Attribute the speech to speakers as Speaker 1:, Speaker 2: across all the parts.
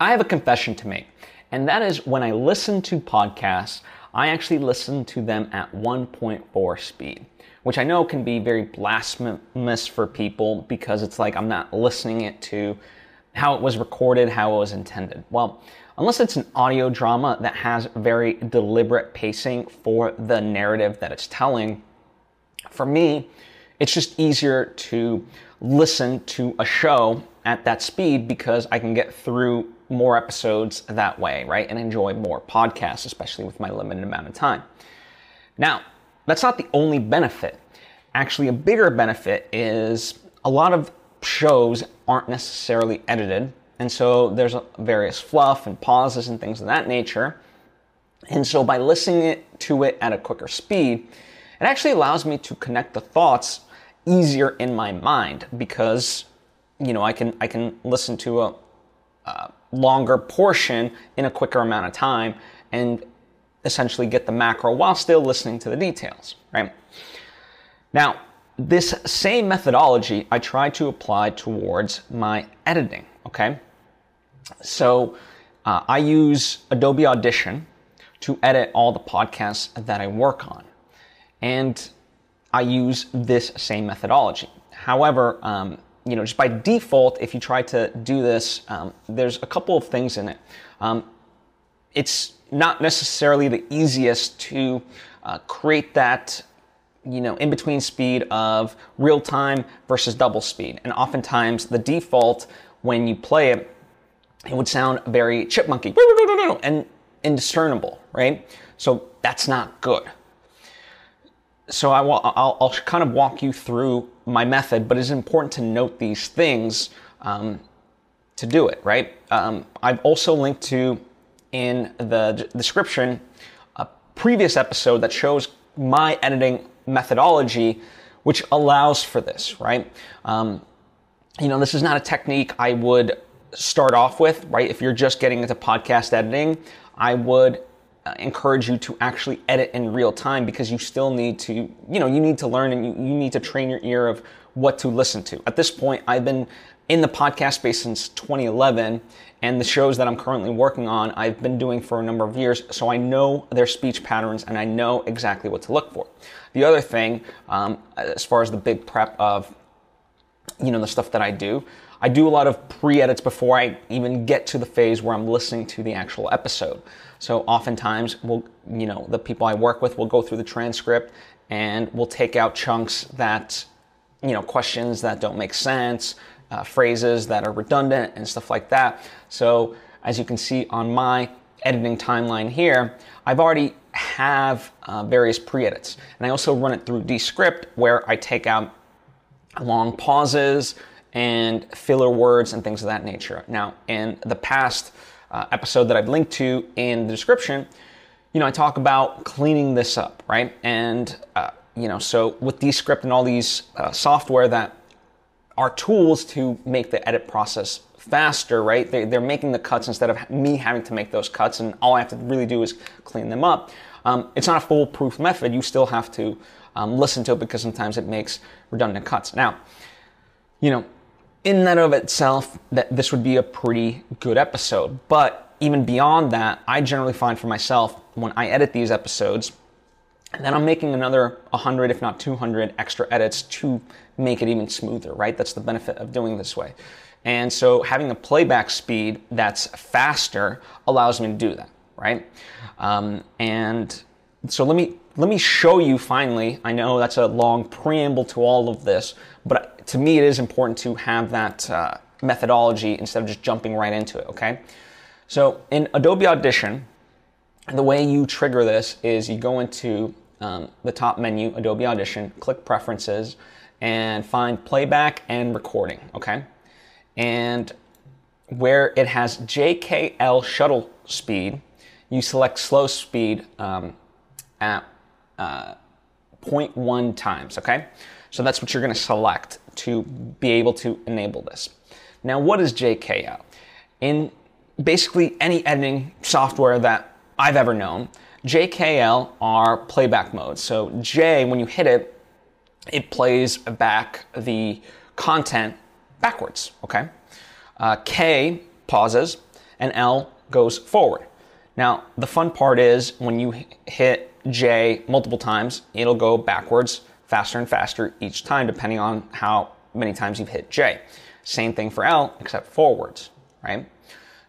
Speaker 1: I have a confession to make, and that is when I listen to podcasts, I actually listen to them at 1.4 speed, which I know can be very blasphemous for people because it's like I'm not listening it to how it was recorded, how it was intended. Well, unless it's an audio drama that has very deliberate pacing for the narrative that it's telling, for me, it's just easier to listen to a show at that speed because I can get through more episodes that way, right? And enjoy more podcasts, especially with my limited amount of time. Now, that's not the only benefit. Actually, a bigger benefit is a lot of shows aren't necessarily edited. And so there's various fluff and pauses and things of that nature. And so by listening to it at a quicker speed, it actually allows me to connect the thoughts easier in my mind because you know I can I can listen to a, a longer portion in a quicker amount of time and essentially get the macro while still listening to the details, right? Now, this same methodology I try to apply towards my editing, okay? So uh, I use Adobe Audition to edit all the podcasts that I work on. And I use this same methodology. However, um, you know, just by default, if you try to do this, um, there's a couple of things in it. Um, it's not necessarily the easiest to uh, create that, you know, in between speed of real time versus double speed. And oftentimes, the default when you play it, it would sound very chipmunky and indiscernible, right? So that's not good so I will, I'll, I'll, kind of walk you through my method, but it's important to note these things um, to do it, right? Um, I've also linked to in the description a previous episode that shows my editing methodology, which allows for this, right? Um, you know, this is not a technique I would start off with, right? If you're just getting into podcast editing, I would encourage you to actually edit in real time because you still need to, you know, you need to learn and you, you need to train your ear of what to listen to. At this point, I've been in the podcast space since 2011 and the shows that I'm currently working on, I've been doing for a number of years, so I know their speech patterns and I know exactly what to look for. The other thing, um, as far as the big prep of, you know, the stuff that I do, I do a lot of pre-edits before I even get to the phase where I'm listening to the actual episode. So oftentimes we'll, you know, the people I work with will go through the transcript and we'll take out chunks that, you know, questions that don't make sense, uh, phrases that are redundant and stuff like that. So as you can see on my editing timeline here, I've already have uh, various pre-edits. And I also run it through Descript where I take out long pauses, and filler words and things of that nature. Now, in the past uh, episode that I've linked to in the description, you know, I talk about cleaning this up, right? And, uh, you know, so with Descript and all these uh, software that are tools to make the edit process faster, right? They, are making the cuts instead of me having to make those cuts, and all I have to really do is clean them up. Um, it's not a foolproof method. You still have to um, listen to it because sometimes it makes redundant cuts. Now, you know, in and of itself, that this would be a pretty good episode. But even beyond that, I generally find for myself when I edit these episodes, then I'm making another 100, if not 200 extra edits to make it even smoother, right? That's the benefit of doing this way. And so having a playback speed that's faster allows me to do that, right? Um, and so let me let me show you finally. I know that's a long preamble to all of this, but to me, it is important to have that uh, methodology instead of just jumping right into it, okay? So in Adobe Audition, the way you trigger this is you go into um, the top menu, Adobe Audition, click Preferences, and find Playback and Recording, okay? And where it has JKL shuttle speed, you select slow speed um, at uh, 0.1 times, okay? So that's what you're gonna select to be able to enable this. Now, what is JKL? In basically any editing software that I've ever known, JKL are playback modes. So J, when you hit it, it plays back the content backwards, okay? Uh, K pauses, and L goes forward. Now, the fun part is when you hit J multiple times, it'll go backwards faster and faster each time, depending on how many times you've hit J. Same thing for L, except forwards, right?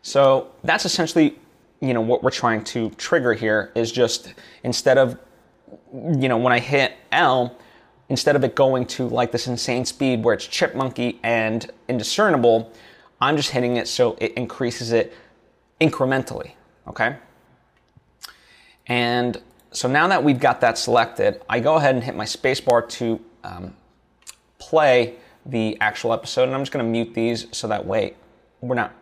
Speaker 1: So that's essentially, you know, what we're trying to trigger here is just instead of, you know, when I hit L, instead of it going to like this insane speed where it's chipmunky and indiscernible, I'm just hitting it so it increases it incrementally, okay? And so now that we've got that selected, I go ahead and hit my spacebar to um, play the actual episode. And I'm just going to mute these so that way we're not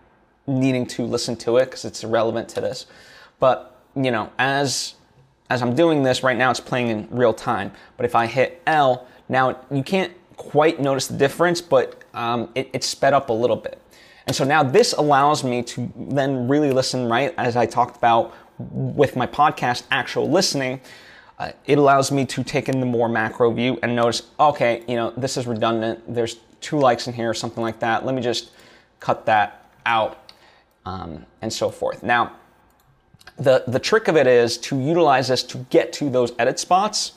Speaker 1: needing to listen to it because it's irrelevant to this. But, you know, as as I'm doing this right now, it's playing in real time. But if I hit L, now you can't quite notice the difference, but um, it, it's sped up a little bit. And so now this allows me to then really listen, right, as I talked about with my podcast, actual listening. Uh, it allows me to take in the more macro view and notice, okay, you know, this is redundant. There's two likes in here or something like that. Let me just cut that out um, and so forth. Now, the, the trick of it is to utilize this to get to those edit spots.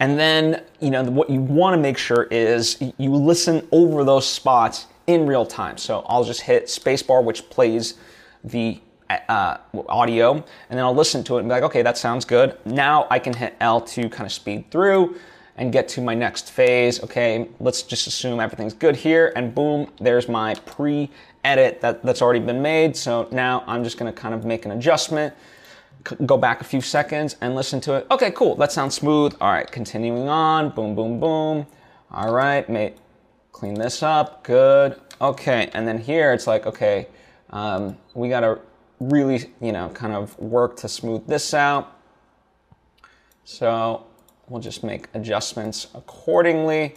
Speaker 1: And then, you know, what you want to make sure is you listen over those spots in real time. So I'll just hit spacebar, which plays the uh, audio, and then I'll listen to it and be like, okay, that sounds good. Now I can hit L to kind of speed through and get to my next phase. Okay, let's just assume everything's good here, and boom, there's my pre edit that, that's already been made. So now I'm just gonna kind of make an adjustment, c- go back a few seconds and listen to it. Okay, cool, that sounds smooth. All right, continuing on, boom, boom, boom. All right, mate, clean this up, good. Okay, and then here it's like, okay, um, we gotta really, you know, kind of work to smooth this out. So we'll just make adjustments accordingly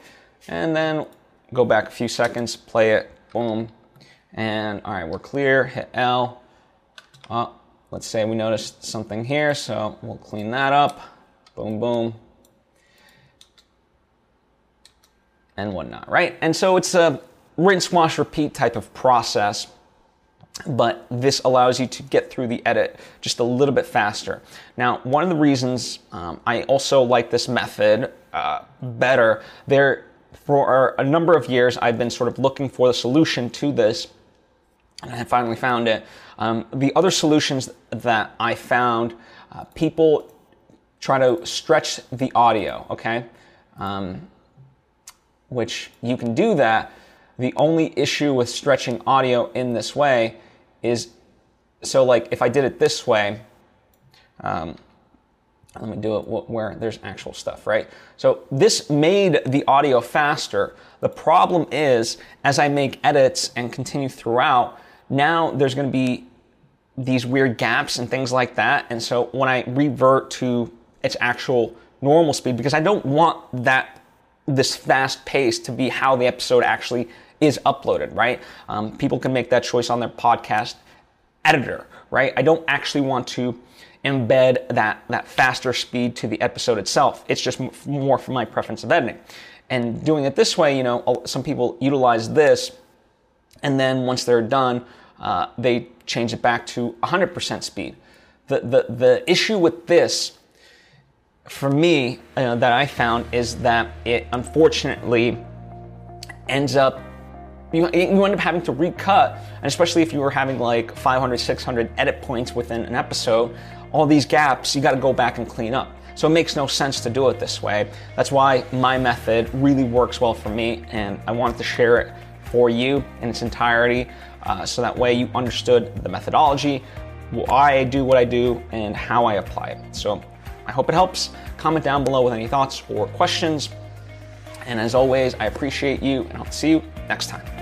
Speaker 1: and then go back a few seconds, play it, boom, and all right, we're clear, hit L. Oh, let's say we noticed something here, so we'll clean that up. Boom, boom. And whatnot, right? And so it's a rinse, wash, repeat type of process, but this allows you to get through the edit just a little bit faster. Now, one of the reasons um, I also like this method uh, better, there for a number of years, I've been sort of looking for the solution to this and I finally found it. Um, the other solutions that I found, uh, people try to stretch the audio, okay? Um, which you can do that. The only issue with stretching audio in this way is so, like, if I did it this way, um, let me do it where there's actual stuff, right? So this made the audio faster. The problem is, as I make edits and continue throughout, now there's going to be these weird gaps and things like that. And so when I revert to its actual normal speed, because I don't want that this fast pace to be how the episode actually is uploaded, right? Um, people can make that choice on their podcast editor, right? I don't actually want to embed that that faster speed to the episode itself. It's just more for my preference of editing. And doing it this way, you know, some people utilize this and then once they're done, uh, they change it back to 100% speed. The, the, the issue with this, for me, uh, that I found is that it unfortunately ends up you, you end up having to recut, and especially if you were having like 500, 600 edit points within an episode, all these gaps you got to go back and clean up. So it makes no sense to do it this way. That's why my method really works well for me, and I wanted to share it for you in its entirety uh, so that way you understood the methodology, why I do what I do, and how I apply it. So I hope it helps. Comment down below with any thoughts or questions. And as always, I appreciate you, and I'll see you next time.